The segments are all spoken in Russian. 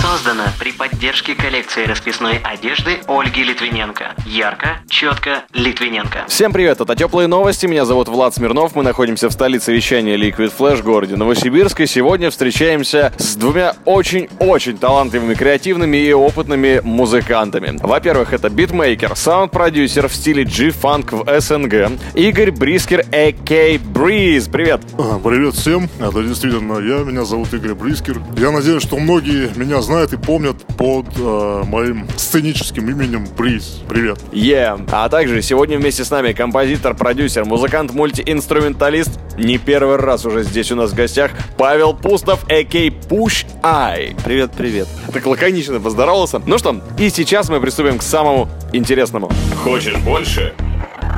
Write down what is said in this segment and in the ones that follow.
Создано при поддержке коллекции расписной одежды Ольги Литвиненко. Ярко, четко, Литвиненко. Всем привет, это Теплые Новости, меня зовут Влад Смирнов, мы находимся в столице вещания Liquid Flash в городе Новосибирск, и сегодня встречаемся с двумя очень-очень талантливыми, креативными и опытными музыкантами. Во-первых, это битмейкер, саунд-продюсер в стиле G-Funk в СНГ, Игорь Брискер, а.к. Бриз. Привет! Привет всем, это действительно я, меня зовут Игорь Брискер. Я надеюсь, что многие меня знают и помнят под э, моим сценическим именем Бриз. Привет. Yeah. А также сегодня вместе с нами композитор, продюсер, музыкант, мультиинструменталист, не первый раз уже здесь у нас в гостях, Павел Пустов, а.к. Push Eye. Привет, привет. Так лаконично поздоровался. Ну что, и сейчас мы приступим к самому интересному. Хочешь больше?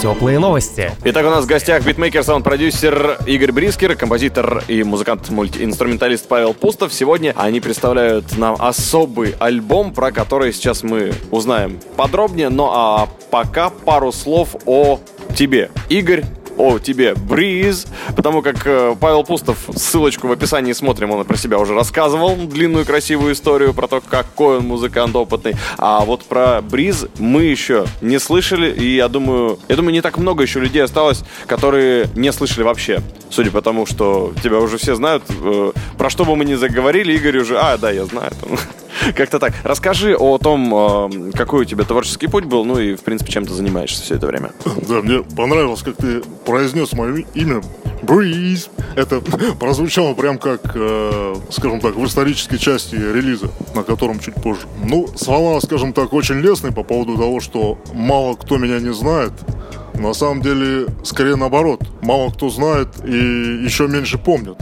Теплые новости. Итак, у нас в гостях битмейкер, саунд-продюсер Игорь Брискер, композитор и музыкант-мультиинструменталист Павел Пустов. Сегодня они представляют нам особый альбом, про который сейчас мы узнаем подробнее. Ну а пока пару слов о тебе. Игорь, о тебе Бриз, потому как э, Павел Пустов, ссылочку в описании смотрим, он про себя уже рассказывал, длинную красивую историю про то, какой он музыкант опытный. А вот про Бриз мы еще не слышали, и я думаю, я думаю, не так много еще людей осталось, которые не слышали вообще. Судя по тому, что тебя уже все знают, э, про что бы мы ни заговорили, Игорь уже, а, да, я знаю. Как-то так. Расскажи о том, э, какой у тебя творческий путь был, ну и, в принципе, чем ты занимаешься все это время. Да, мне понравилось, как ты произнес мое имя Бриз. Это прозвучало прям как, э, скажем так, в исторической части релиза, на котором чуть позже. Ну, слова, скажем так, очень лестные по поводу того, что мало кто меня не знает. На самом деле, скорее наоборот. Мало кто знает и еще меньше помнят.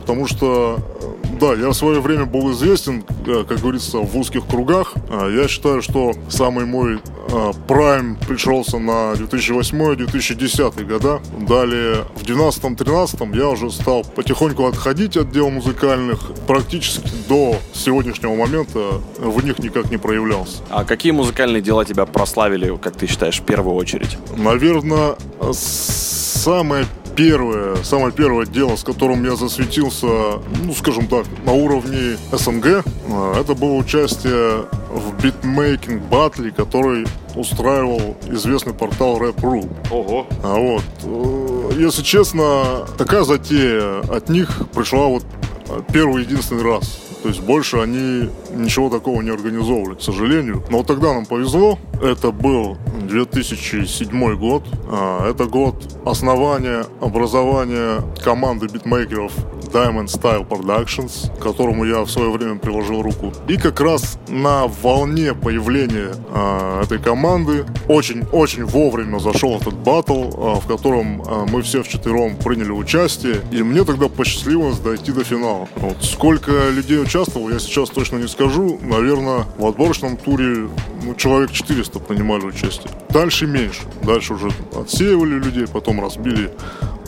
Потому что, э, да, я в свое время был известен, э, как говорится, в узких кругах. А Я считаю, что самый мой э, прайм пришелся на 2008-2010 года. Далее в 2012-2013 я уже стал потихоньку отходить от дел музыкальных. Практически до сегодняшнего момента в них никак не проявлялся. А какие музыкальные дела тебя прославили, как ты считаешь, в первую очередь? Наверное, самое первое, самое первое дело, с которым я засветился, ну, скажем так, на уровне СНГ, а, это было участие в битмейкинг батле, который устраивал известный портал Rap.ru. Ого. А вот, э, если честно, такая затея от них пришла вот э, первый единственный раз. То есть больше они ничего такого не организовывали, к сожалению. Но вот тогда нам повезло. Это был 2007 год. А, Это год основания, образования команды битмейкеров Diamond Style Productions, к которому я в свое время приложил руку. И как раз на волне появления а, этой команды очень-очень вовремя зашел этот батл, а, в котором а, мы все вчетвером приняли участие. И мне тогда посчастливилось дойти до финала. Вот. Сколько людей участвовало, я сейчас точно не скажу. Наверное, в отборочном туре ну, человек 400 принимали участие. Дальше меньше. Дальше уже отсеивали людей, потом разбили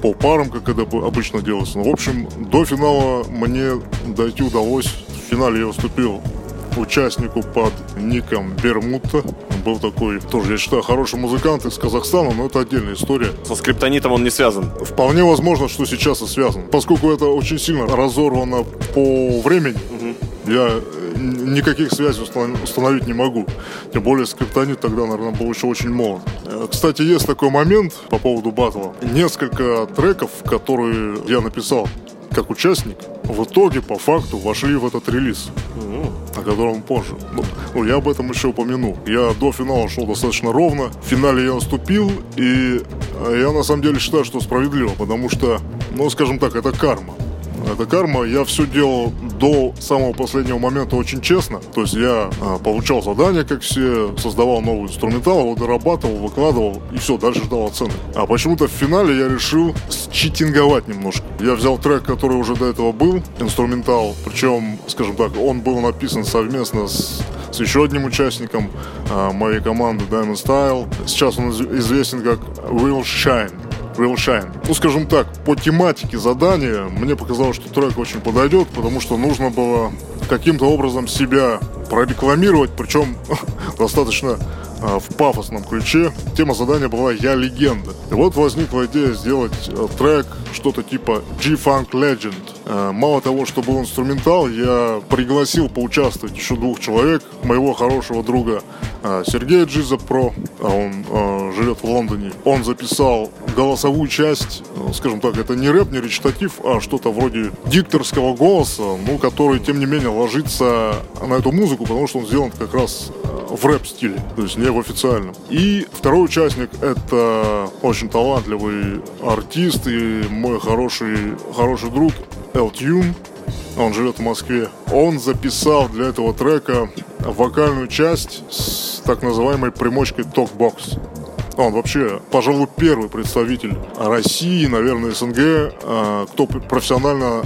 по парам, как это обычно делается. Ну, в общем, до финала мне дойти удалось. В финале я выступил участнику под ником Бермута. Был такой, тоже, я считаю, хороший музыкант из Казахстана, но это отдельная история. Со скриптонитом он не связан. Вполне возможно, что сейчас и связано. Поскольку это очень сильно разорвано по времени, я э, никаких связей установ- установить не могу. Тем более скриптонит тогда, наверное, был еще очень молод. Э, Кстати, есть такой момент по поводу батла. Несколько треков, которые я написал как участник, в итоге по факту вошли в этот релиз о котором позже. Ну, я об этом еще упомяну. Я до финала шел достаточно ровно. В финале я наступил, и э, я на самом деле считаю, что справедливо, потому что, ну, скажем так, это карма. Это карма. Я все делал до самого последнего момента очень честно. То есть я а, получал задания, как все, создавал новый инструментал, его дорабатывал, выкладывал, и все, дальше ждал оценок. А почему-то в финале я решил считинговать немножко. Я взял трек, который уже до этого был, инструментал, причем, скажем так, он был написан совместно с, с еще одним участником а, моей команды Diamond Style. Сейчас он из- известен как Will Shine. Will Shine. Ну, скажем так, по тематике задания мне показалось, что трек очень подойдет, потому что нужно было каким-то образом себя прорекламировать, причем достаточно а, в пафосном ключе. Тема задания была «Я легенда». И вот возникла идея сделать э, трек, что-то типа G-Funk Legend. Э, Мало того, что был инструментал, я пригласил поучаствовать еще двух человек. Моего хорошего друга э, Сергея Джиза Про, а он э, живет в Лондоне. Он записал голосовую часть, скажем так, это не рэп, не речитатив, а что-то вроде дикторского голоса, ну, который, тем не менее, ложится на эту музыку, потому что он сделан как раз в рэп-стиле, то есть не в официальном. И второй участник — это очень талантливый артист и мой хороший, хороший друг Эл Тюн. Он живет в Москве. Он записал для этого трека вокальную часть с так называемой примочкой Talkbox. Он вообще, пожалуй, первый представитель России, наверное, СНГ, э, кто профессионально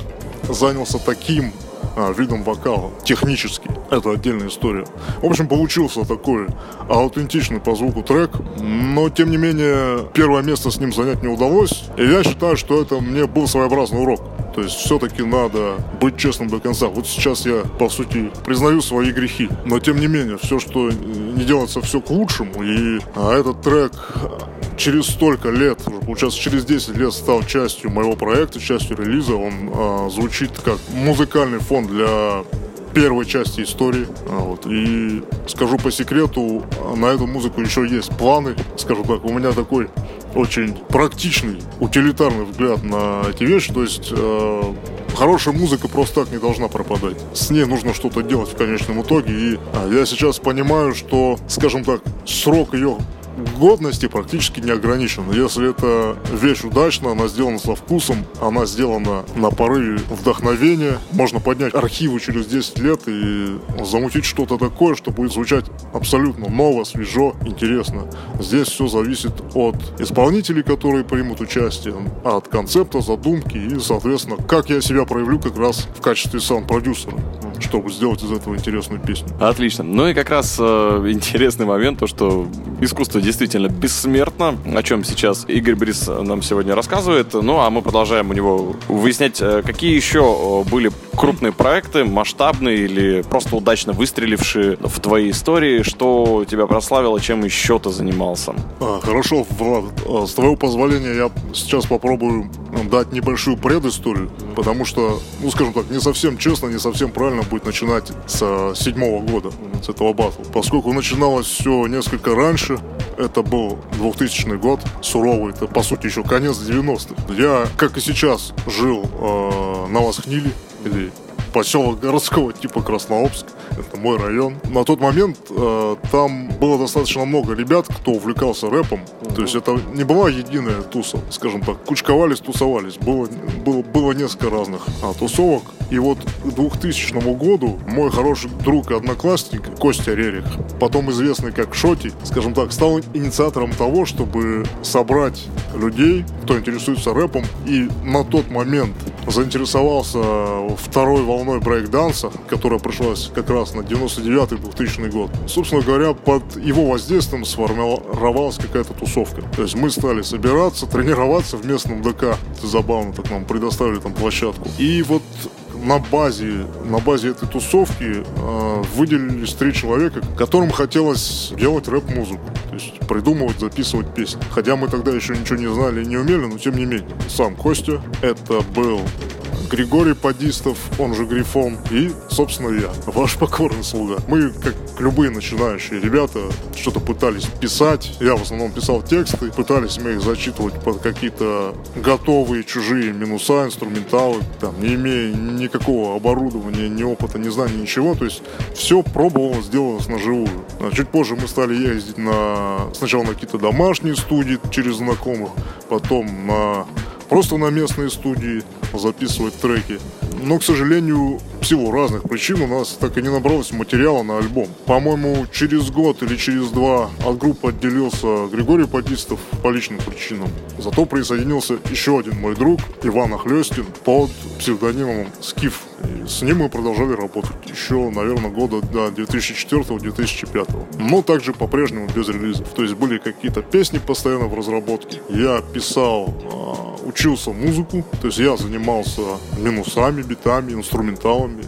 занялся таким а, видом вокала. Технически. Это отдельная история. В общем, получился такой аутентичный по звуку трек, но, тем не менее, первое место с ним занять не удалось. И я считаю, что это мне был своеобразный урок. То есть все-таки надо быть честным до конца. Вот сейчас я, по сути, признаю свои грехи. Но, тем не менее, все, что не делается, все к лучшему. И а, этот трек через столько лет, уже получается через 10 лет стал частью моего проекта, частью релиза. Он а, звучит как музыкальный фон для первой части истории. А, Вот. И скажу по секрету, на эту музыку еще есть планы. Скажу так, у меня такой очень практичный, утилитарный взгляд на эти вещи. То есть э, хорошая музыка просто так не должна пропадать. С ней нужно что-то делать в конечном итоге. И я сейчас понимаю, что, скажем так, срок ее годности практически не ограничен. Если эта вещь удачна, она сделана со вкусом, она сделана на порыве вдохновения, можно поднять архивы через 10 лет и замутить что-то такое, что будет звучать абсолютно ново, свежо, интересно. Здесь все зависит от исполнителей, которые примут участие, от концепта, задумки и, соответственно, как я себя проявлю как раз в качестве саунд-продюсера, чтобы сделать из этого интересную песню. Отлично. Ну и как раз э, интересный момент, то, что искусство действительно бессмертно, о чем сейчас Игорь Брис нам сегодня рассказывает. Ну, а мы продолжаем у него выяснять, э, какие еще э, были крупные проекты, масштабные или просто удачно выстрелившие в твоей истории, что тебя прославило, чем еще ты занимался. А, Хорошо, Влад, а, с твоего позволения я сейчас попробую дать небольшую предысторию, потому что, ну, скажем так, не совсем честно, не совсем правильно будет начинать с седьмого года, с этого батла. Поскольку начиналось все несколько раньше, это был 2000 год, суровый, это, по сути, еще конец 90-х. Я, как и сейчас, жил э, на Восхниле, или поселок городского типа Краснообск. Это мой район. На тот момент э, там было достаточно много ребят, кто увлекался рэпом. То есть это не была единая туса, скажем так. Кучковались, тусовались. Было, было, было несколько разных а, тусовок. И вот к 2000 году мой хороший друг и одноклассник Костя Рерих, потом известный как Шоти, скажем так, стал инициатором того, чтобы собрать людей, кто интересуется рэпом, и на тот момент заинтересовался второй волной брейк-данса, которая пришлась как раз на 99-2000 год. Собственно говоря, под его воздействием сформировалась какая-то тусовка. То есть мы стали собираться, тренироваться в местном ДК. Это забавно, так нам предоставили там площадку. И вот на базе, на базе этой тусовки э, выделились три человека, которым хотелось делать рэп-музыку. То есть придумывать, записывать песни. Хотя мы тогда еще ничего не знали и не умели, но тем не менее. Сам Костя, это был Григорий Падистов, он же Грифон, и, собственно, я, ваш покорный слуга. Мы, как любые начинающие ребята, что-то пытались писать. Я в основном писал тексты, пытались мы их зачитывать под какие-то готовые чужие минуса, инструменталы, там, не имея никакого оборудования, ни опыта, ни знаний, ничего. То есть все пробовалось, делалось на живую. А чуть позже мы стали ездить на сначала на какие-то домашние студии через знакомых, потом на просто на местные студии записывать треки. Но, к сожалению, в силу разных причин у нас так и не набралось материала на альбом. По-моему, через год или через два от группы отделился Григорий Подистов по личным причинам. Зато присоединился еще один мой друг, Иван Охлестин, под псевдонимом Скиф. И с ним мы продолжали работать еще, наверное, года до 2004-2005. Но также по-прежнему без релизов. То есть были какие-то песни постоянно в разработке. Я писал, а, учился музыку, то есть я занимался минусами, битами, инструменталами,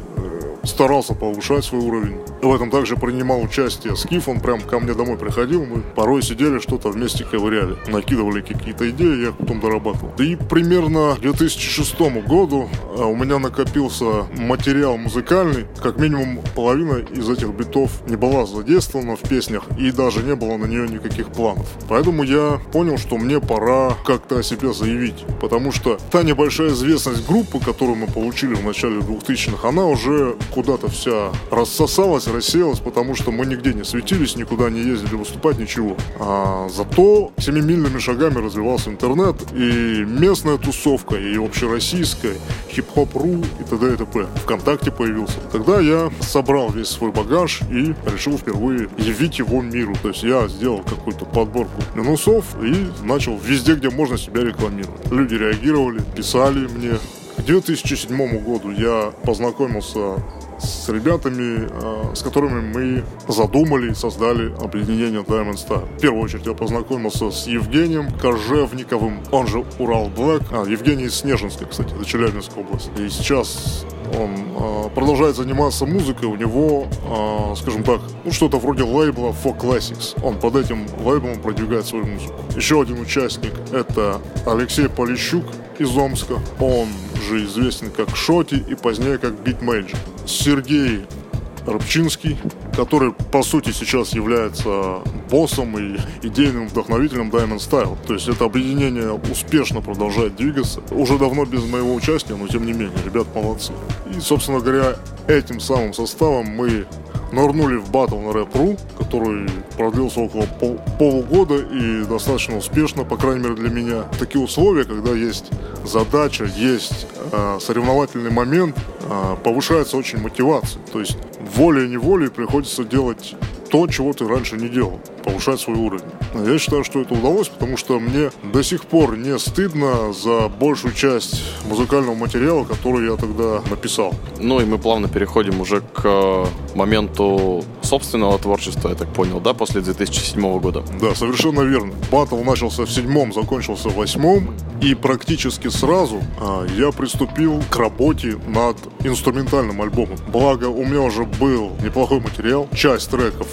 старался повышать свой уровень. В этом также принимал участие Скиф, он прям ко мне домой приходил, мы порой сидели, что-то вместе ковыряли, накидывали какие-то идеи, я потом дорабатывал. И примерно к 2006 году а, у меня накопился материал музыкальный, как минимум половина из этих битов не была задействована в песнях и даже не было на нее никаких планов. Поэтому я понял, что мне пора как-то о себе заявить, потому что та небольшая известность группы, которую мы получили в начале 2000-х, она уже куда-то вся рассосалась, рассеялась, потому что мы нигде не светились, никуда не ездили выступать, ничего. А зато семимильными шагами развивался интернет, и местная тусовка, и общероссийская, хип-хоп.ру и т.д. и т.п. Вконтакте появился. Тогда я собрал весь свой багаж и решил впервые явить его миру. То есть я сделал какую-то подборку минусов и начал везде, где можно себя рекламировать. Люди реагировали, писали мне, к 2007 году я познакомился с ребятами, э, с которыми мы задумали и создали объединение Diamond Star. В первую очередь я познакомился с Евгением Кожевниковым, он же Урал Блэк. А, Евгений из Снежинска, кстати, это Челябинская область. И сейчас он э, продолжает заниматься музыкой, у него, э, скажем так, ну что-то вроде лейбла For Classics. Он под этим лейблом продвигает свою музыку. Еще один участник это Алексей Полищук из Омска. Он же известен как Шоти и позднее как Битмейджер. Сергей Рыбчинский, который, по сути, сейчас является боссом и идейным вдохновителем Diamond Style. То есть это объединение успешно продолжает двигаться. Уже давно без моего участия, но тем не менее, ребят молодцы. И, собственно говоря, этим самым составом мы нырнули в батл на Рэп.ру, который продлился около пол полугода и достаточно успешно, по крайней мере для меня. Такие условия, когда есть задача, есть э, соревновательный момент, э, повышается очень мотивация. То есть волей-неволей приходится делать то, чего ты раньше не делал, повышать свой уровень. Я считаю, что это удалось, потому что мне до сих пор не стыдно за большую часть музыкального материала, который я тогда написал. Ну и мы плавно переходим уже к э, моменту собственного творчества, я так понял, да, после 2007 года? Да, совершенно верно. Батл начался в седьмом, закончился в восьмом, и практически сразу а, я приступил к работе над инструментальным альбомом. Благо, у меня уже был неплохой материал, часть треков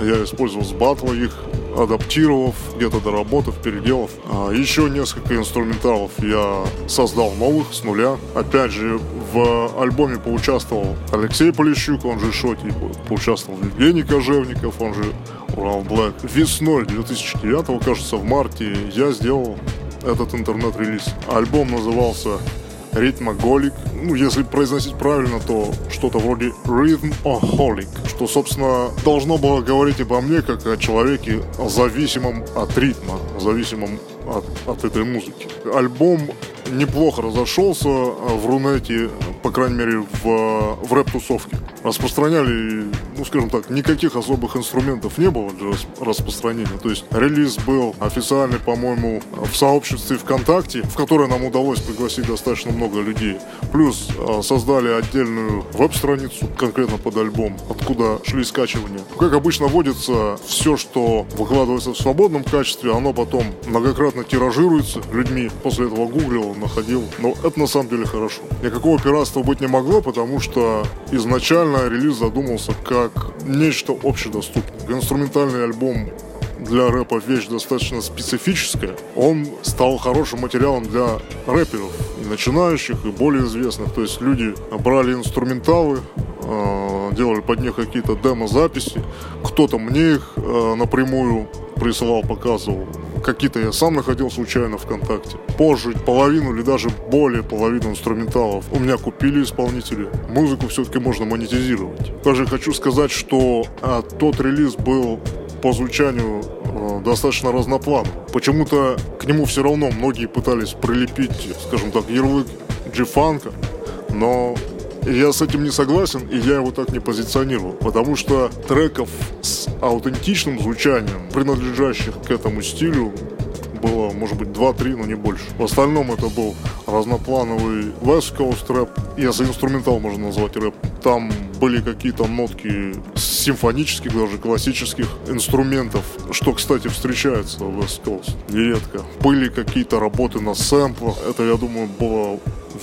я использовал с батла их, адаптировав, где-то доработав, переделав. А еще несколько инструменталов я создал новых с нуля. Опять же, в альбоме поучаствовал Алексей Полищук, он же Шоти, поучаствовал Евгений Кожевников, он же Урал Блэк. Весной 2009, кажется, в марте я сделал этот интернет-релиз. Альбом назывался ритмоголик. Ну, если произносить правильно, то что-то вроде rhythmoholic, что, собственно, должно было говорить обо мне как о человеке зависимом от ритма, зависимом от, от этой музыки. Альбом неплохо разошелся в Рунете, по крайней мере, в, в рэп-тусовке. Распространяли, ну, скажем так, никаких особых инструментов не было для распространения. То есть релиз был официальный, по-моему, в сообществе ВКонтакте, в которое нам удалось пригласить достаточно много людей. Плюс а, создали отдельную веб-страницу, конкретно под альбом, откуда шли скачивания. Как обычно водится, все, что выкладывается в свободном качестве, оно потом многократно тиражируется людьми. После этого гуглил, находил. Но это на самом деле хорошо. Никакого пиратства быть не могло, потому что изначально релиз задумался как нечто общедоступное. Инструментальный альбом для рэпа вещь достаточно специфическая. Он стал хорошим материалом для рэперов, и начинающих, и более известных. То есть люди брали инструменталы, э, делали под них какие-то демо-записи. Кто-то мне их э, напрямую присылал, показывал. Какие-то я сам находил случайно ВКонтакте. Позже половину или даже более половину инструменталов у меня купили исполнители. Музыку все-таки можно монетизировать. Также хочу сказать, что а, тот релиз был по звучанию э, достаточно разноплановый. Почему-то к нему все равно многие пытались прилепить, скажем так, ярлык джифанка. Но я с этим не согласен, и я его так не позиционировал. Потому что треков с аутентичным звучанием, принадлежащих к этому стилю, было, может быть, 2-3, но не больше. В остальном это был разноплановый West Coast рэп, если инструментал можно назвать рэп. Там были какие-то нотки симфонических, даже классических инструментов, что, кстати, встречается в West Coast нередко. Были какие-то работы на сэмплах. Это, я думаю, было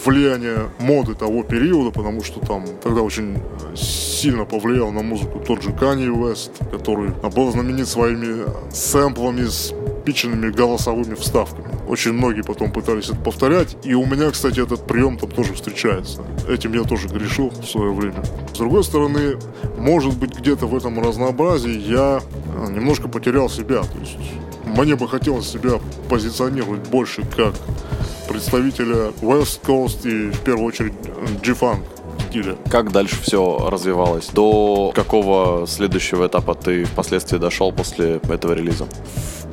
влияние моды того периода, потому что там тогда очень сильно повлиял на музыку тот же Kanye West, который был знаменит своими сэмплами с пиченными голосовыми вставками. Очень многие потом пытались это повторять, и у меня, кстати, этот прием там тоже встречается. Этим я тоже грешил в свое время. С другой стороны, может быть, где-то в этом разнообразии я немножко потерял себя. То есть мне бы хотелось себя позиционировать больше как представителя West Coast и в первую очередь G-Funk стиля. Как дальше все развивалось? До какого следующего этапа ты впоследствии дошел после этого релиза?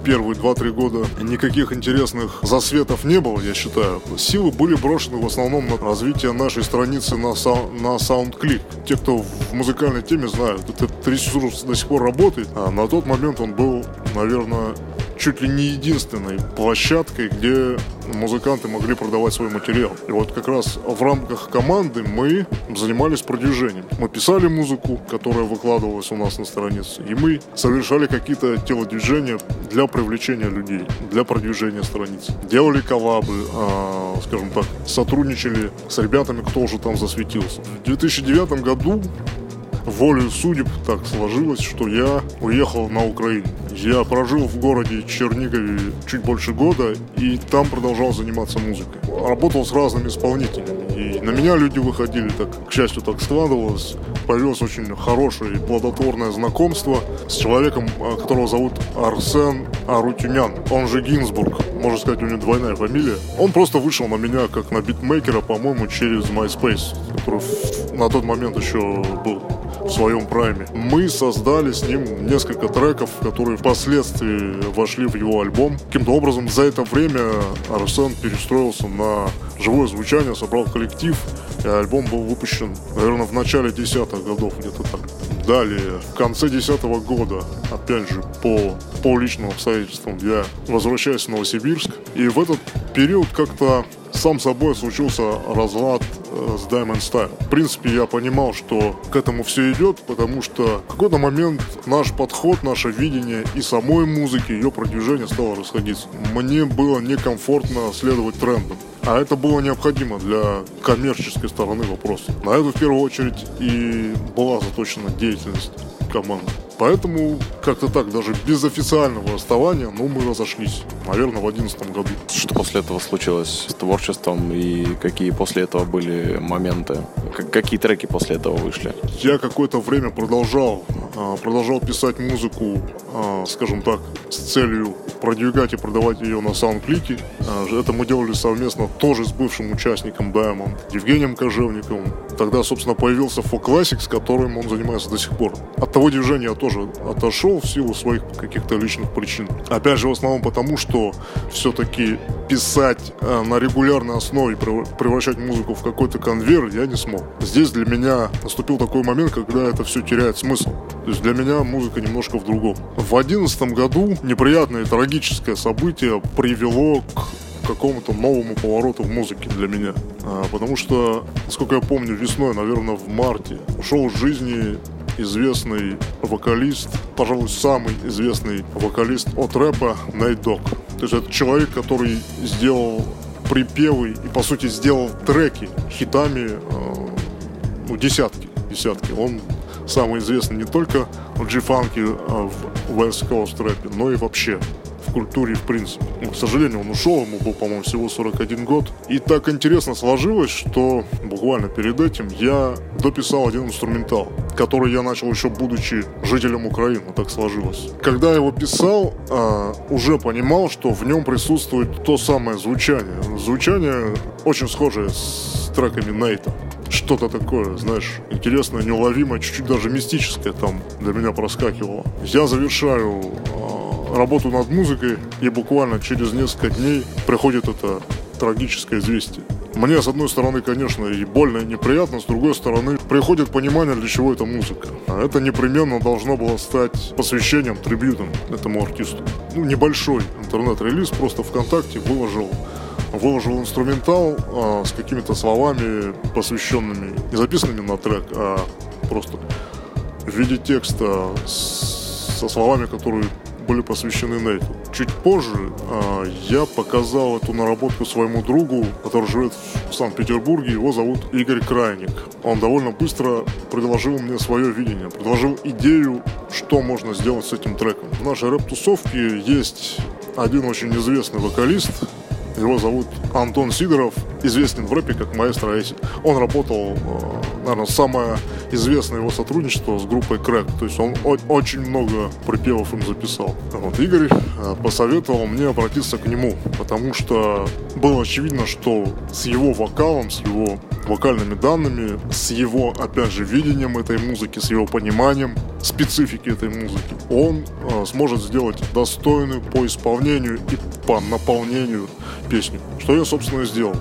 первые 2-3 года никаких интересных засветов не было, я считаю. Силы были брошены в основном на развитие нашей страницы на, сау- на SoundClick. Те, кто в музыкальной теме знают, этот ресурс до сих пор работает, а на тот момент он был, наверное, чуть ли не единственной площадкой, где музыканты могли продавать свой материал. И вот как раз в рамках команды мы занимались продвижением. Мы писали музыку, которая выкладывалась у нас на странице, и мы совершали какие-то телодвижения для привлечения людей, для продвижения страницы. Делали коллабы, э, скажем так, сотрудничали с ребятами, кто уже там засветился. В 2009 году волею судеб так сложилось, что я уехал на Украину. Я прожил в городе Чернигове чуть больше года и там продолжал заниматься музыкой. Работал с разными исполнителями. И на меня люди выходили, так, к счастью, так складывалось. Появилось очень хорошее и плодотворное знакомство с человеком, а, которого зовут Арсен Арутюнян. Он же Гинзбург. Можно сказать, у него двойная фамилия. Он просто вышел на меня как на битмейкера, по-моему, через MySpace, который на тот момент еще был в своем прайме. Мы создали с ним несколько треков, которые впоследствии вошли в его альбом. Каким-то образом за это время Арсен перестроился на живое звучание, собрал коллектив, и альбом был выпущен, наверное, в начале десятых годов, где-то так. Далее, в конце десятого года, опять же, по, по личным обстоятельствам, я возвращаюсь в Новосибирск, и в этот период как-то сам собой случился разлад с Diamond Style. В принципе, я понимал, что к этому все идет, потому что в какой-то момент наш подход, наше видение и самой музыки, ее продвижение стало расходиться. Мне было некомфортно следовать трендам. А это было необходимо для коммерческой стороны вопроса. На это в первую очередь и была заточена деятельность команды. Поэтому как-то так, даже без официального расставания, ну, мы разошлись, наверное, в одиннадцатом году. Что после этого случилось с творчеством и какие после этого были моменты? Какие треки после этого вышли? Я какое-то время продолжал, а, продолжал писать музыку, а, скажем так, с целью продвигать и продавать ее на саундклике. Это мы делали совместно тоже с бывшим участником Diamond, Евгением Кожевниковым. Тогда, собственно, появился Folk Classic, с которым он занимается до сих пор. От того движения я тоже отошел в силу своих каких-то личных причин. Опять же, в основном потому, что все-таки писать э, на регулярной основе, прев- превращать музыку в какой-то конвейер я не смог. Здесь для меня наступил такой момент, когда это все теряет смысл. То есть для меня музыка немножко в другом. В одиннадцатом году неприятное и трагическое событие привело к какому-то новому повороту в музыке для меня. А, потому что, насколько я помню, весной, наверное, в марте ушел из жизни известный вокалист, пожалуй, самый известный вокалист от рэпа Найт Дог. То есть это человек, который сделал припевы и, по сути, сделал треки хитами, э, ну, десятки, десятки. Он самый известный не только в G-фанке, а в West Coast рэпе, но и вообще культуре в принципе. Ну, к сожалению, он ушел, ему был, по-моему, всего 41 год. И так интересно сложилось, что буквально перед этим я дописал один инструментал, который я начал еще будучи жителем Украины, так сложилось. Когда я его писал, а, уже понимал, что в нем присутствует то самое звучание. Звучание очень схожее с треками Нейта что-то такое, знаешь, интересное, неуловимое, чуть-чуть даже мистическое там для меня проскакивало. Я завершаю э, работу над музыкой, и буквально через несколько дней приходит это трагическое известие. Мне, с одной стороны, конечно, и больно, и неприятно, с другой стороны, приходит понимание, для чего эта музыка. А это непременно должно было стать посвящением, трибютом этому артисту. Ну, небольшой интернет-релиз, просто ВКонтакте выложил выложил инструментал а, с какими-то словами, посвященными, не записанными на трек, а просто в виде текста с, со словами, которые были посвящены Нейту. Чуть позже а, я показал эту наработку своему другу, который живет в Санкт-Петербурге. Его зовут Игорь Крайник. Он довольно быстро предложил мне свое видение, предложил идею, что можно сделать с этим треком. В нашей рэп-тусовке есть один очень известный вокалист, его зовут Антон Сидоров, известен в рэпе как маэстро Эйси. Он работал, э, наверное, самое известное его сотрудничество с группой Крэк. То есть он очень много припевов им записал. Вот Игорь э, посоветовал мне обратиться к нему, потому что было очевидно, что с его вокалом, с его вокальными данными, с его, опять же, видением этой музыки, с его пониманием специфики этой музыки, он э, сможет сделать достойную по исполнению и по наполнению песню. Что я, собственно, и сделал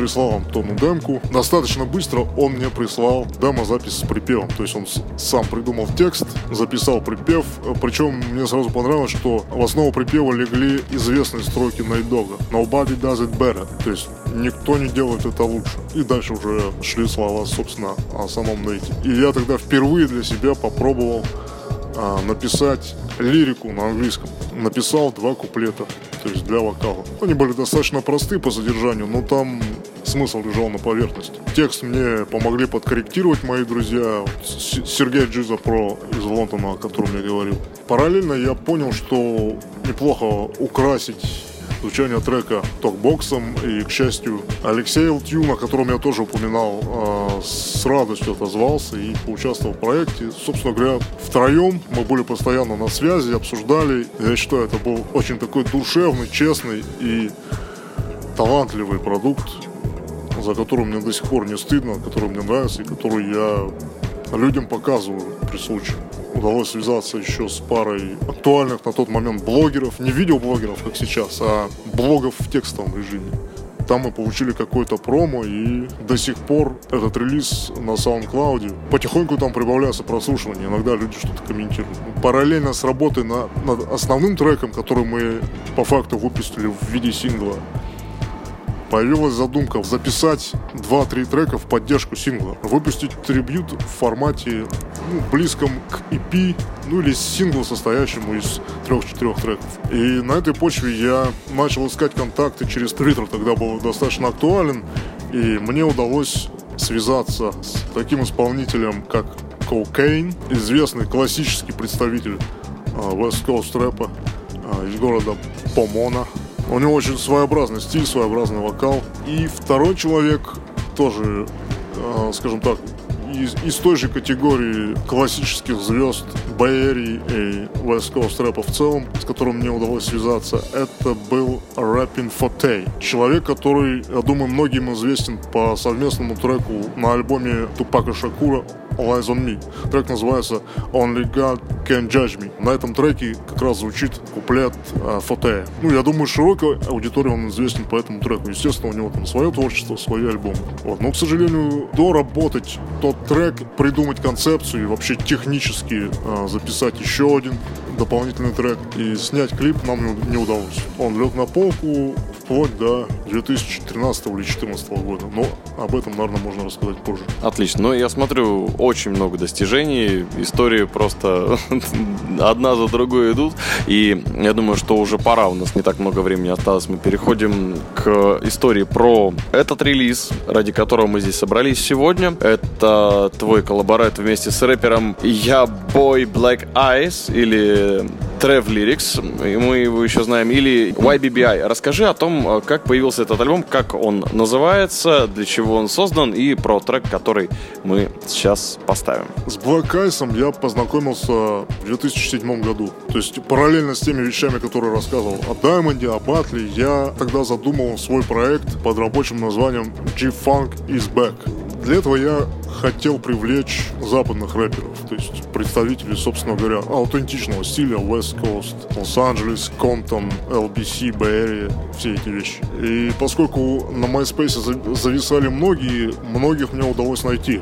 прислал Антону демку. Достаточно быстро он мне прислал демо-запись с припевом. То есть он сам придумал текст, записал припев. Причем мне сразу понравилось, что в основу припева легли известные строки Найдога. Nobody does it better. То есть никто не делает это лучше. И дальше уже шли слова, собственно, о самом Нейте. И я тогда впервые для себя попробовал а, написать лирику на английском. Написал два куплета, то есть для вокала. Они были достаточно просты по содержанию, но там смысл лежал на поверхности. Текст мне помогли подкорректировать мои друзья. Сергей Джиза Про из Лондона, о котором я говорил. Параллельно я понял, что неплохо украсить звучание трека токбоксом. И, к счастью, Алексей Лтюн, о котором я тоже упоминал, а, с радостью отозвался и поучаствовал в проекте. Собственно говоря, втроем мы были постоянно на связи, обсуждали. Я считаю, это был очень такой душевный, честный и талантливый продукт, за которым мне до сих пор не стыдно, который мне нравится и который я людям показываю при случае удалось связаться еще с парой актуальных на тот момент блогеров, не видеоблогеров, как сейчас, а блогов в текстовом режиме. Там мы получили какой-то промо, и до сих пор этот релиз на SoundCloud. Потихоньку там прибавляется прослушивание, иногда люди что-то комментируют. Параллельно с работой на, над основным треком, который мы по факту выпустили в виде сингла, появилась задумка записать 2-3 трека в поддержку сингла. Выпустить трибют в формате ну, близком к EP, ну или сингл, состоящему из 3-4 треков. И на этой почве я начал искать контакты через Twitter, тогда был достаточно актуален, и мне удалось связаться с таким исполнителем, как Cocaine, известный классический представитель uh, West Coast рэпа uh, из города Помона, у него очень своеобразный стиль, своеобразный вокал. И второй человек тоже, э, скажем так, из, из той же категории классических звезд Бэйри и West Coast рэпа в целом, с которым мне удалось связаться, это был Rapping Forte. Человек, который, я думаю, многим известен по совместному треку на альбоме Тупака Шакура Lies on Me. Трек называется Only God Can Judge Me. На этом треке как раз звучит куплет э, Фотея. Ну, я думаю, широкой аудитории он известен по этому треку. Естественно, у него там свое творчество, свои альбомы. Вот. Но, к сожалению, доработать тот трек, придумать концепцию и вообще технически э, записать еще один дополнительный трек и снять клип нам не удалось. Он лег на полку вплоть до 2013 или 2014 года. Но об этом, наверное, можно рассказать позже. Отлично. Ну, я смотрю, очень много достижений. Истории просто одна за другой идут. И я думаю, что уже пора. У нас не так много времени осталось. Мы переходим к истории про этот релиз, ради которого мы здесь собрались сегодня. Это твой коллаборат вместе с рэпером Я Boy Black Eyes или Trev Lyrics, мы его еще знаем, или YBBI. Расскажи о том, э, как появился этот альбом, как он называется, для чего он создан и про трек, который мы сейчас поставим. С Black Eyes я познакомился в 2007 году. То есть параллельно с теми вещами, которые рассказывал о Даймонде, о Батле, я тогда задумал свой проект под рабочим названием G-Funk is Back. для этого я хотел привлечь западных рэперов, то есть представителей, собственно говоря, аутентичного стиля West Coast, Лос-Анджелес, Комптон, LBC, Area, все эти вещи. И поскольку на MySpace зависали многие, многих мне удалось найти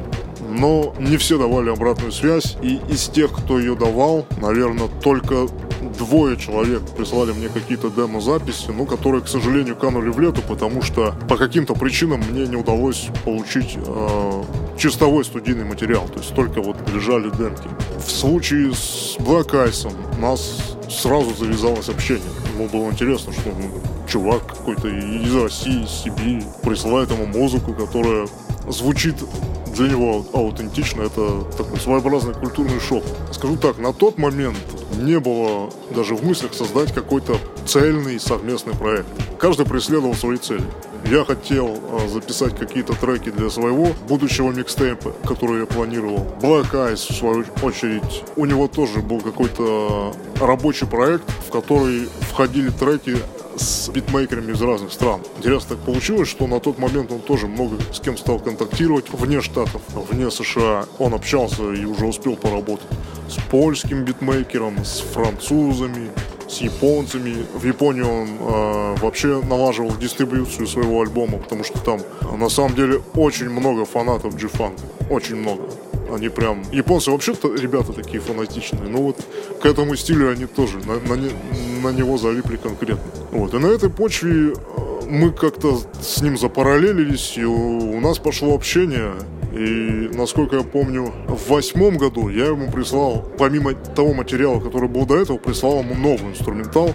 но не все давали обратную связь. И из тех, кто ее давал, наверное, только двое человек прислали мне какие-то демо-записи, ну, которые, к сожалению, канули в лету, потому что по каким-то причинам мне не удалось получить э, чистовой студийный материал, то есть только вот лежали демки. В случае с Black у нас сразу завязалось общение. Ему было интересно, что ну, чувак какой-то из России, из Сибири присылает ему музыку, которая звучит для него аутентично. Это такой своеобразный культурный шок. Скажу так, на тот момент не было даже в мыслях создать какой-то цельный совместный проект. Каждый преследовал свои цели. Я хотел а, записать какие-то треки для своего будущего микстейпа, который я планировал. Black Eyes, в свою очередь, у него тоже был какой-то рабочий проект, в который входили треки с битмейкерами из разных стран. Интересно так получилось, что на тот момент он тоже много с кем стал контактировать вне Штатов, вне США. Он общался и уже успел поработать с польским битмейкером, с французами, с японцами. В Японии он э, вообще налаживал дистрибьюцию своего альбома, потому что там на самом деле очень много фанатов G-Funk. Очень много. Они прям... Японцы вообще-то ребята такие фанатичные. Но вот к этому стилю они тоже на, на, на него залипли конкретно. Вот. И на этой почве э, мы как-то с ним запараллелились, и у нас пошло общение. И, насколько я помню, в восьмом году я ему прислал, помимо того материала, который был до этого, прислал ему новый инструментал,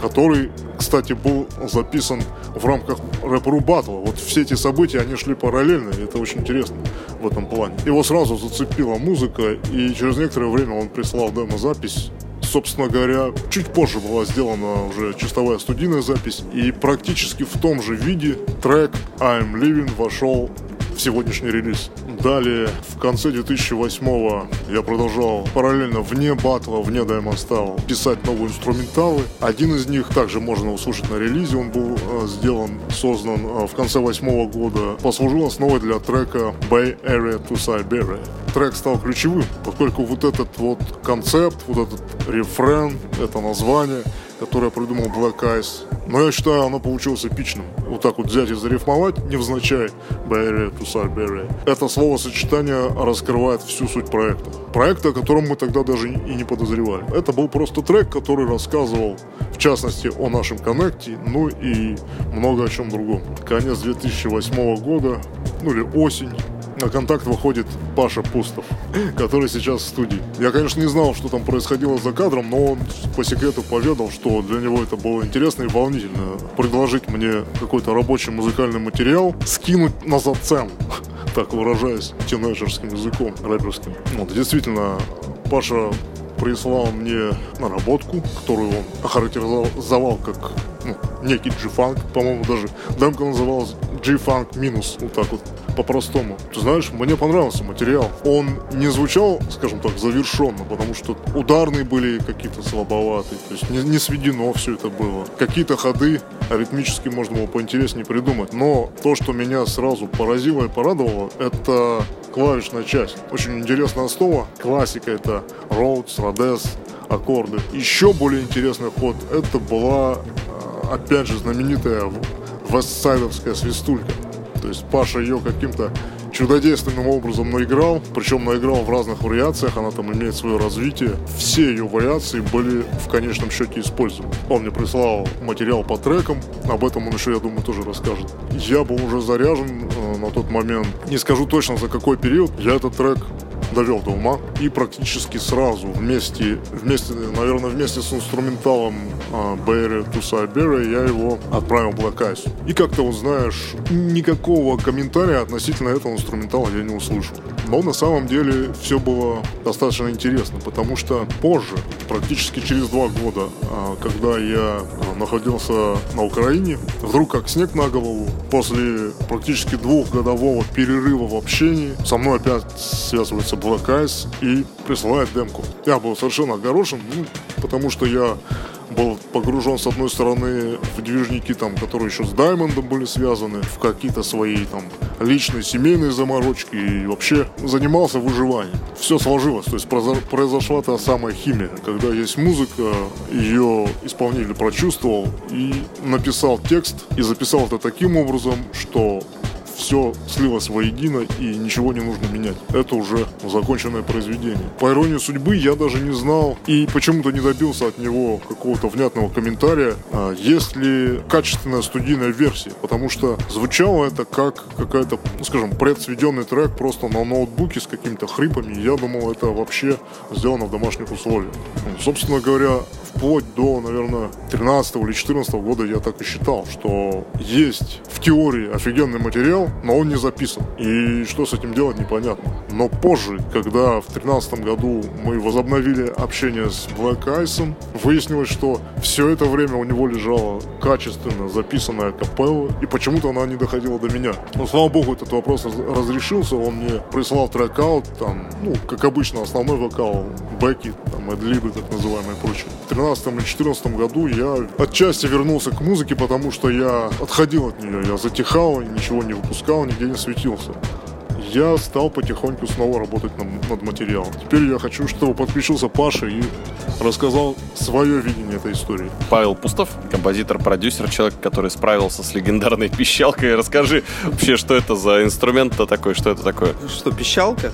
который, кстати, был записан в рамках рэп-ру батла. Вот все эти события, они шли параллельно, и это очень интересно в этом плане. Его сразу зацепила музыка, и через некоторое время он прислал демо-запись собственно говоря, чуть позже была сделана уже чистовая студийная запись, и практически в том же виде трек I'm Living вошел в сегодняшний релиз. Далее, в конце 2008-го я продолжал параллельно вне батла, вне Style писать новые инструменталы. Один из них также можно услышать на релизе. Он был э, сделан, создан э, в конце восьмого года. Послужил основой для трека Bay Area to Siberia. Трек стал ключевым, поскольку вот этот вот концепт, вот этот рефрен, это название – которое придумал Black Eyes. Но я считаю, оно получилось эпичным. Вот так вот взять и зарифмовать, невзначай, Bay to Siberia. Это словосочетание раскрывает всю суть проекта. Проекта, о котором мы тогда даже и не подозревали. Это был просто трек, который рассказывал, в частности, о нашем коннекте, ну и много о чем другом. Конец 2008 года, ну или осень, на контакт выходит Паша Пустов, который сейчас в студии. Я, конечно, не знал, что там происходило за кадром, но он по секрету поведал, что для него это было интересно и волнительно. Предложить мне какой-то рабочий музыкальный материал, скинуть на зацен, так выражаясь тинейджерским языком, рэперским. Вот, действительно, Паша прислал мне наработку, которую он охарактеризовал как ну, некий G-Funk, по-моему, даже демка называлась G-Funk минус, вот так вот по-простому. Ты знаешь, мне понравился материал. Он не звучал, скажем так, завершенно, потому что ударные были какие-то слабоватые, то есть не, не сведено все это было. Какие-то ходы аритмически можно было поинтереснее придумать, но то, что меня сразу поразило и порадовало, это клавишная часть. Очень интересная основа. Классика это Rhodes, Rhodes, аккорды. Еще более интересный ход это была, э, опять же, знаменитая вестсайдовская свистулька. То есть Паша ее каким-то чудодейственным образом наиграл, причем наиграл в разных вариациях, она там имеет свое развитие. Все ее вариации были в конечном счете использованы. Он мне прислал материал по трекам, об этом он еще, я думаю, тоже расскажет. Я был уже заряжен э, на тот момент, не скажу точно за какой период, я этот трек довел до ума. И практически сразу вместе, вместе наверное, вместе с инструменталом Barry to Siberia я его отправил Black Eyes. И как-то, вот знаешь, никакого комментария относительно этого инструментала я не услышал. Но на самом деле все было достаточно интересно, потому что позже, практически через два года, а, когда я а, находился на Украине, вдруг как снег на голову, после практически двухгодового перерыва в общении, со мной опять связывается Eyes и присылает демку. Я был совершенно огорошен, ну, потому что я был погружен, с одной стороны, в движники, там, которые еще с Даймондом были связаны, в какие-то свои там личные семейные заморочки и вообще занимался выживанием. Все сложилось, то есть произошла та самая химия, когда есть музыка, ее исполнитель прочувствовал и написал текст и записал это таким образом, что все слилось воедино и ничего не нужно менять. Это уже законченное произведение. По иронии судьбы я даже не знал и почему-то не добился от него какого-то внятного комментария, а есть ли качественная студийная версия, потому что звучало это как какая-то, ну, скажем, предсведенный трек просто на ноутбуке с какими-то хрипами. Я думал, это вообще сделано в домашних условиях. Ну, собственно говоря, вплоть до, наверное, 13 или 14 года я так и считал, что есть в теории офигенный материал, но он не записан. И что с этим делать, непонятно. Но позже, когда в 13 году мы возобновили общение с Black Ice, выяснилось, что все это время у него лежала качественно записанная капелла, и почему-то она не доходила до меня. Но, слава богу, этот вопрос разрешился, он мне прислал трекаут, там, ну, как обычно, основной вокал, бэки, там, эдлибы, так называемые, и прочее. 13 или 14 году я отчасти вернулся к музыке, потому что я отходил от нее, я затихал, ничего не выпускал, нигде не светился я стал потихоньку снова работать над, над материалом. Теперь я хочу, чтобы подключился Паша и рассказал свое видение этой истории. Павел Пустов, композитор, продюсер, человек, который справился с легендарной пищалкой. Расскажи вообще, что это за инструмент-то такой, что это такое? Что, пищалка?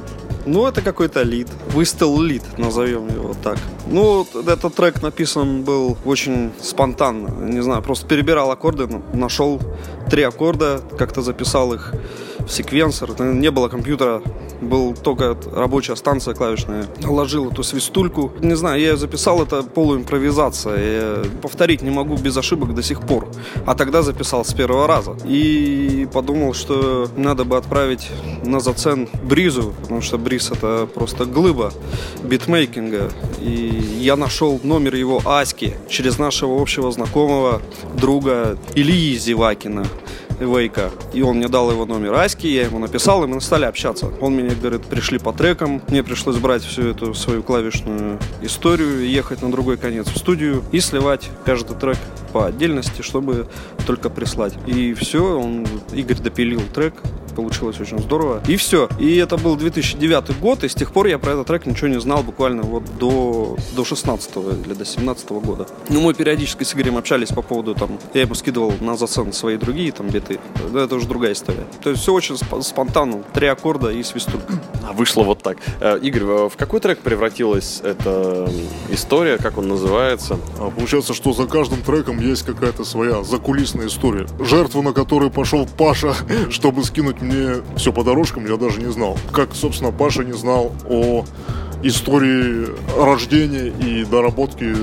Ну, это какой-то лид. Выстел лид, назовем его так. Ну, этот трек написан был очень спонтанно. Не знаю, просто перебирал аккорды, нашел три аккорда, как-то записал их секвенсор. Не было компьютера, был только рабочая станция клавишная. Ложил эту свистульку. Не знаю, я записал это полуимпровизация. Я повторить не могу без ошибок до сих пор. А тогда записал с первого раза. И подумал, что надо бы отправить на зацен Бризу, потому что Бриз это просто глыба битмейкинга. И я нашел номер его Аськи через нашего общего знакомого друга Ильи Зевакина. Вейка. И он мне дал его номер Аськи, я ему написал, и мы стали общаться. Он мне говорит, пришли по трекам, мне пришлось брать всю эту свою клавишную историю, ехать на другой конец в студию и сливать каждый трек по отдельности, чтобы только прислать. И все, он, Игорь допилил трек, получилось очень здорово. И все. И это был 2009 год, и с тех пор я про этот трек ничего не знал буквально вот до, до 16 или до 17 года. Ну, мы периодически с Игорем общались по поводу там, я ему скидывал на зацен свои другие там биты. Это уже другая история. То есть все очень спонтанно. Три аккорда и свистулька. А вышло вот так. Э, Игорь, в какой трек превратилась эта история, как он называется? А, получается, что за каждым треком есть какая-то своя закулисная история. Жертва, на которую пошел Паша, чтобы скинуть мне все по дорожкам, я даже не знал. Как, собственно, Паша не знал о истории рождения и доработки,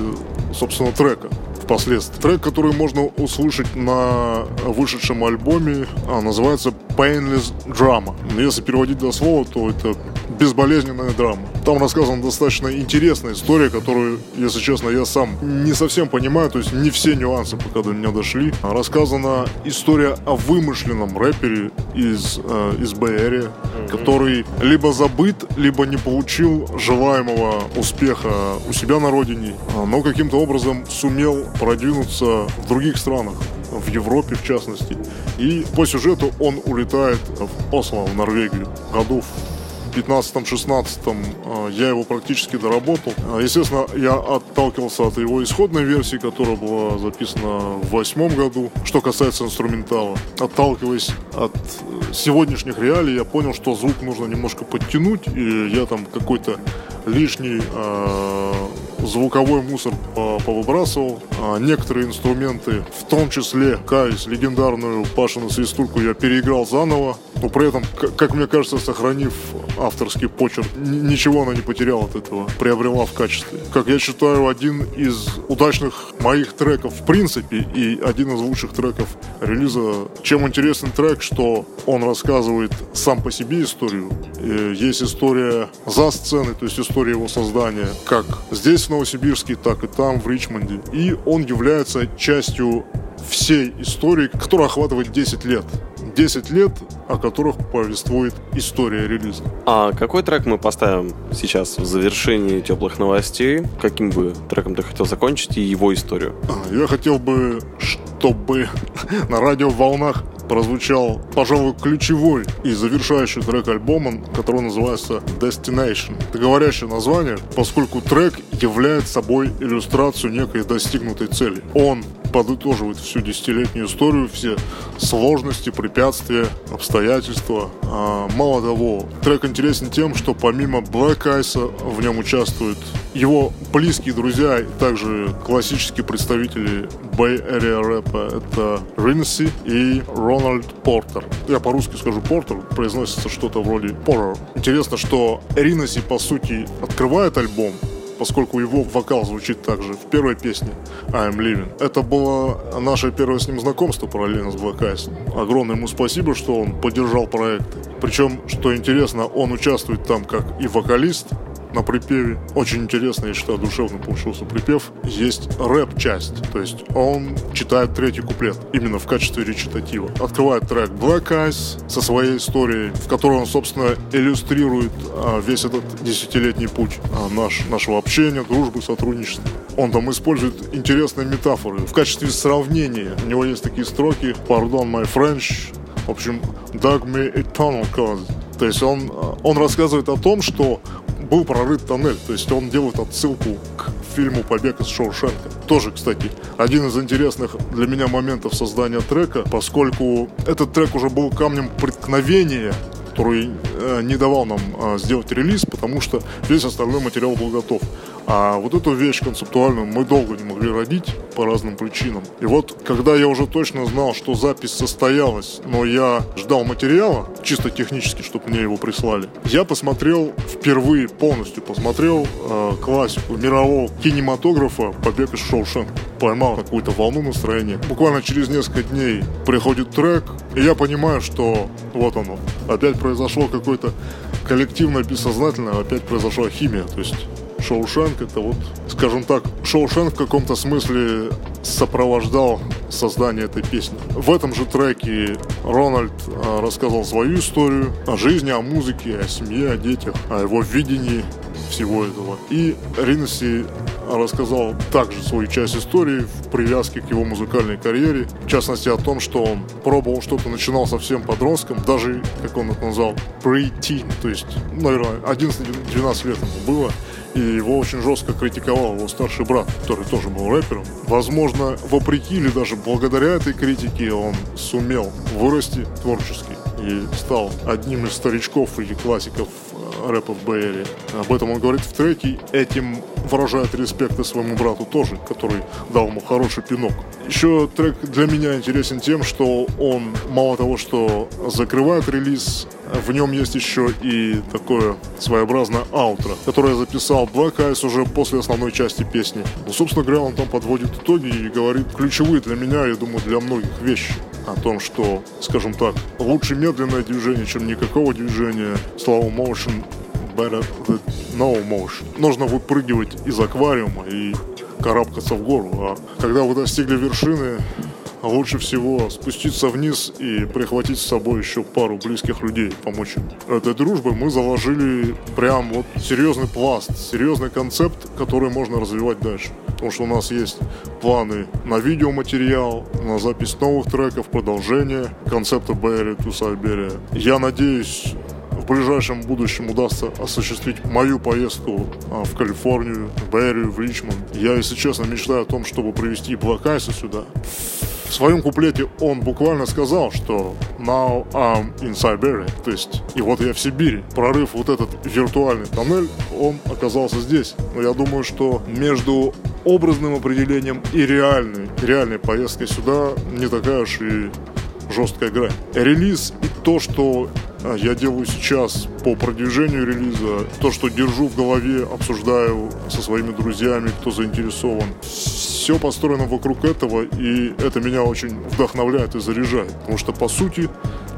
собственно, трека впоследствии. Трек, который можно услышать на вышедшем альбоме, а, называется Painless Drama. Если переводить до слова, то это безболезненная драма. Там рассказана достаточно интересная история, которую, если честно, я сам не совсем понимаю, то есть не все нюансы пока до меня дошли. Рассказана история о вымышленном рэпере из, э, из Бэй-Эри, который либо забыт, либо не получил желаемого успеха у себя на родине, но каким-то образом сумел продвинуться в других странах в Европе в частности. И по сюжету он улетает в Осло, в Норвегию, году в 15-16 э, я его практически доработал. Э, естественно, я отталкивался от его исходной версии, которая была записана в восьмом году. Что касается инструментала, отталкиваясь от сегодняшних реалий, я понял, что звук нужно немножко подтянуть, и я там какой-то лишний э, звуковой мусор повыбрасывал. А некоторые инструменты, в том числе, каюсь, легендарную Пашину свистульку я переиграл заново, но при этом, как мне кажется, сохранив авторский почерк, ничего она не потеряла от этого, приобрела в качестве. Как я считаю, один из удачных моих треков в принципе и один из лучших треков релиза. Чем интересен трек, что он рассказывает сам по себе историю. Есть история за сценой, то есть история его создания, как здесь в Новосибирске, так и там, в Ричмонде. И он является частью всей истории, которая охватывает 10 лет. 10 лет, о которых повествует история релиза. А какой трек мы поставим сейчас в завершении теплых новостей? Каким бы треком ты хотел закончить и его историю? А, Я хотел бы, чтобы на радиоволнах прозвучал, пожалуй, ключевой и завершающий трек альбома, который называется Destination. Это говорящее название, поскольку трек является собой иллюстрацию некой достигнутой цели. Он подытоживает всю десятилетнюю историю, все сложности, препятствия, обстоятельства. А, мало того, трек интересен тем, что помимо Black Eyes в нем участвуют его близкие друзья, также классические представители Bay Area рэпа. Это Ринси и Рональд Портер. Я по-русски скажу Портер, произносится что-то вроде Порter. Интересно, что Ринси, по сути, открывает альбом, поскольку его вокал звучит также в первой песне I'm Living. Это было наше первое с ним знакомство параллельно с Black. Огромное ему спасибо, что он поддержал проект. Причем, что интересно, он участвует там как и вокалист, на припеве. Очень интересно, я считаю, душевно получился припев. Есть рэп-часть, то есть он читает третий куплет именно в качестве речитатива. Открывает трек Black Eyes со своей историей, в которой он, собственно, иллюстрирует а, весь этот десятилетний путь а, наш, нашего общения, дружбы, сотрудничества. Он там использует интересные метафоры. В качестве сравнения у него есть такие строки «Pardon my French», в общем, «Dug me eternal cause». То есть он, а, он рассказывает о том, что был прорыт тоннель. То есть он делает отсылку к фильму «Побег из Шоушенка». Тоже, кстати, один из интересных для меня моментов создания трека, поскольку этот трек уже был камнем преткновения который э, не давал нам э, сделать релиз, потому что весь остальной материал был готов. А вот эту вещь концептуальную мы долго не могли родить по разным причинам. И вот, когда я уже точно знал, что запись состоялась, но я ждал материала, чисто технически, чтобы мне его прислали, я посмотрел впервые полностью, посмотрел э, классику мирового кинематографа «Побег из Шоушенка». Поймал какую-то волну настроения. Буквально через несколько дней приходит трек, и я понимаю, что вот оно. Опять произошло какое-то коллективное, бессознательное, опять произошла химия. То есть Шоушенк это вот, скажем так, Шоушенк в каком-то смысле сопровождал создание этой песни. В этом же треке Рональд а, рассказал свою историю о жизни, о музыке, о семье, о детях, о его видении всего этого. И Ринси рассказал также свою часть истории в привязке к его музыкальной карьере. В частности, о том, что он пробовал что-то, начинал совсем подростком, даже, как он это назвал, pre-teen, то есть, наверное, 11-12 лет ему было. И его очень жестко критиковал его старший брат, который тоже был рэпером. Возможно, вопреки или даже благодаря этой критике он сумел вырасти творчески и стал одним из старичков или классиков э, рэпа в Бэйре. Об этом он говорит в треке. Этим выражает респект своему брату тоже, который дал ему хороший пинок. Еще трек для меня интересен тем, что он мало того, что закрывает релиз, в нем есть еще и такое своеобразное аутро, которое я записал Black Eyes уже после основной части песни. Ну, собственно говоря, он там подводит итоги и говорит ключевые для меня, я думаю, для многих вещи о том, что, скажем так, лучше медленное движение, чем никакого движения. Slow motion better than no motion. Нужно выпрыгивать из аквариума и карабкаться в гору. А когда вы достигли вершины, лучше всего спуститься вниз и прихватить с собой еще пару близких людей, помочь им. Этой дружбой мы заложили прям вот серьезный пласт, серьезный концепт, который можно развивать дальше. Потому что у нас есть планы на видеоматериал, на запись новых треков, продолжение концепта to Siberia. Я надеюсь, в ближайшем будущем удастся осуществить мою поездку а, в Калифорнию, в Берри, в Ричмонд. Я, если честно, мечтаю о том, чтобы привезти Eyes сюда. В своем куплете он буквально сказал, что now I'm in Siberia, то есть и вот я в Сибири. Прорыв вот этот виртуальный тоннель, он оказался здесь. Но я думаю, что между образным определением и реальной, реальной поездкой сюда не такая уж и жесткая грань. Релиз и то, что я делаю сейчас по продвижению релиза, то, что держу в голове, обсуждаю со своими друзьями, кто заинтересован. Все построено вокруг этого, и это меня очень вдохновляет и заряжает. Потому что, по сути,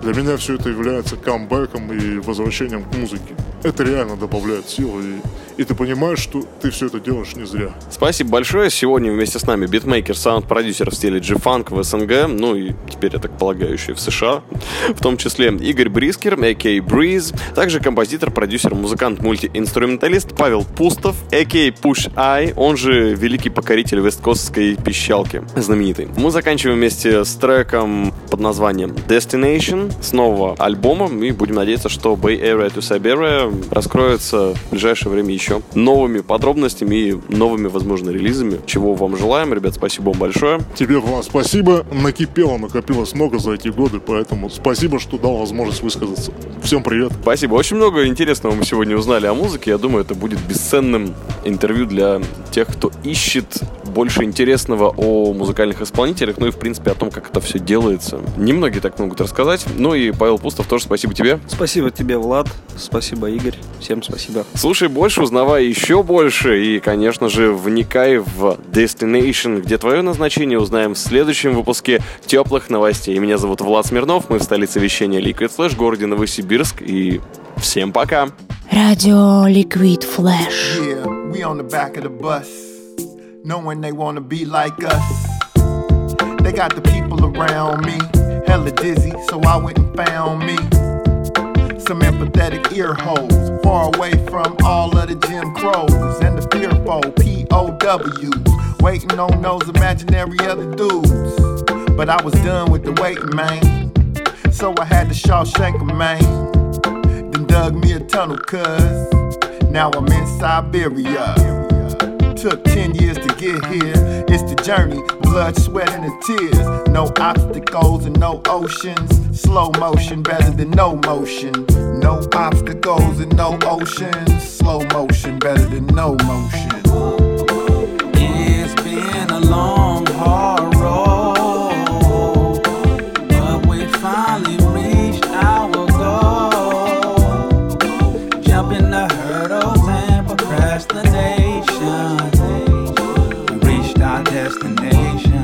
Для меня все это является камбэком и возвращением к музыке. Это реально добавляет силы, и, и ты понимаешь, что ты все это делаешь не зря. Спасибо большое. Сегодня вместе с нами битмейкер, саунд-продюсер в стиле G-Funk в СНГ, ну и теперь, я так полагаю, еще и в США, в том числе Игорь Брискер, а.к.а. Breeze, также композитор, продюсер, музыкант, мультиинструменталист Павел Пустов, а.к.а. Push Eye, он же великий покоритель весткостской пищалки, знаменитый. Мы заканчиваем вместе с треком под названием Destination с нового альбома, и будем надеяться, что Bay Area to Siberia раскроется в ближайшее время еще новыми подробностями и новыми, возможно, релизами, чего вам желаем. Ребят, спасибо вам большое. Тебе, Влад, спасибо. Накипело, накопилось много за эти годы, поэтому спасибо, что дал возможность высказаться. Всем привет. Спасибо. Очень много интересного мы сегодня узнали о музыке. Я думаю, это будет бесценным интервью для тех, кто ищет больше интересного о музыкальных исполнителях, ну и, в принципе, о том, как это все делается. Немногие так могут рассказать. Ну и Павел Пустов тоже спасибо тебе. Спасибо тебе, Влад. Спасибо, Игорь. Всем спасибо. Слушай больше, узнавай еще больше и, конечно же, вникай в Destination, где твое назначение узнаем в следующем выпуске теплых новостей. Меня зовут Влад Смирнов, мы в столице вещания Liquid Flash, городе Новосибирск, и всем пока! Радио Liquid Flash. Yeah, we on the back of the bus, knowing they wanna be like us. They got the people around me, hella dizzy, so I went and found me some empathetic ear holes, far away from all of the Jim Crows and the fearful POWs, waiting on those imaginary other dudes. But I was done with the waiting, man. So I had to Shawshank 'em, man. Then dug me a tunnel, cuz now I'm in Siberia. Took 10 years to get here. It's the journey, blood, sweat, and the tears. No obstacles and no oceans. Slow motion better than no motion. No obstacles and no oceans. Slow motion better than no motion. It's been a long, destination.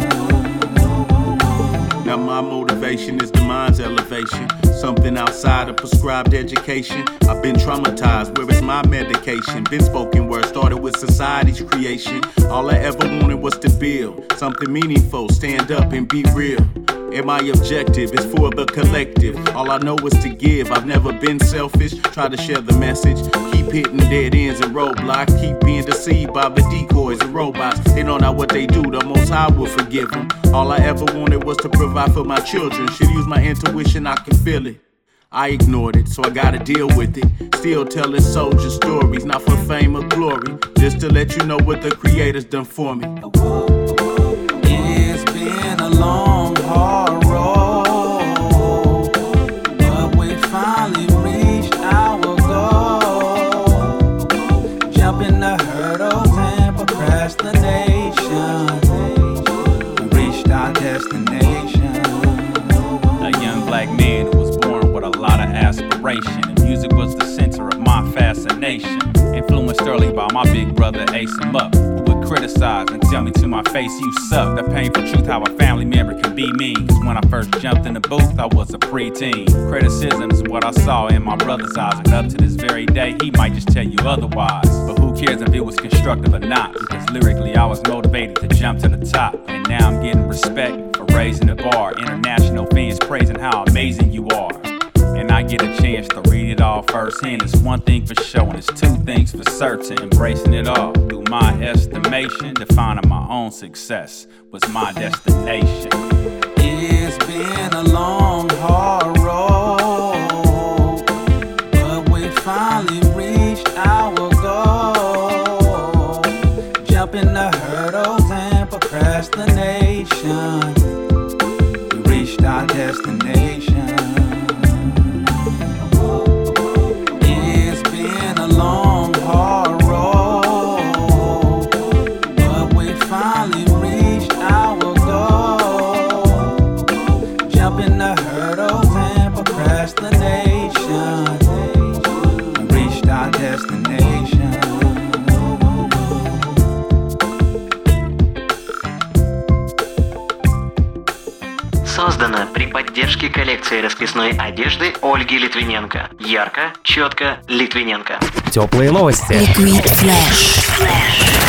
Now my motivation is the mind's elevation. Something outside of prescribed education. I've been traumatized, where is my medication? Been spoken word, started with society's creation. All I ever wanted was to build something meaningful, stand up and be real. And my objective is for the collective. All I know is to give. I've never been selfish. Try to share the message. Keep hitting dead ends and roadblocks. Keep being deceived by the decoys and robots. They not know what they do. The most high will forgive them. All I ever wanted was to provide for my children. Should use my intuition, I can feel it. I ignored it, so I gotta deal with it. Still telling soldier stories, not for fame or glory. Just to let you know what the creators done for me. Been a long, hard road, but we finally reached our goal. Jumping the hurdles and procrastination, we reached our destination. A young black man who was born with a lot of aspiration, and music was the center of my fascination. Influenced early by my big brother Ace who would criticize and tell me to my face, you suck. The painful truth how a family member can be mean. Cause when I first jumped in the booth, I was a preteen. Criticism is what I saw in my brother's eyes, but up to this very day, he might just tell you otherwise. But who cares if it was constructive or not? Because lyrically, I was motivated to jump to the top. And now I'm getting respect for raising the bar. International fans praising how amazing you are. I get a chance to read it all firsthand. It's one thing for sure, and it's two things for certain. Embracing it all through my estimation, defining my own success was my destination. It's been a long, hard поддержке коллекции расписной одежды Ольги Литвиненко. Ярко, четко, Литвиненко. Теплые новости. Liquid Flash.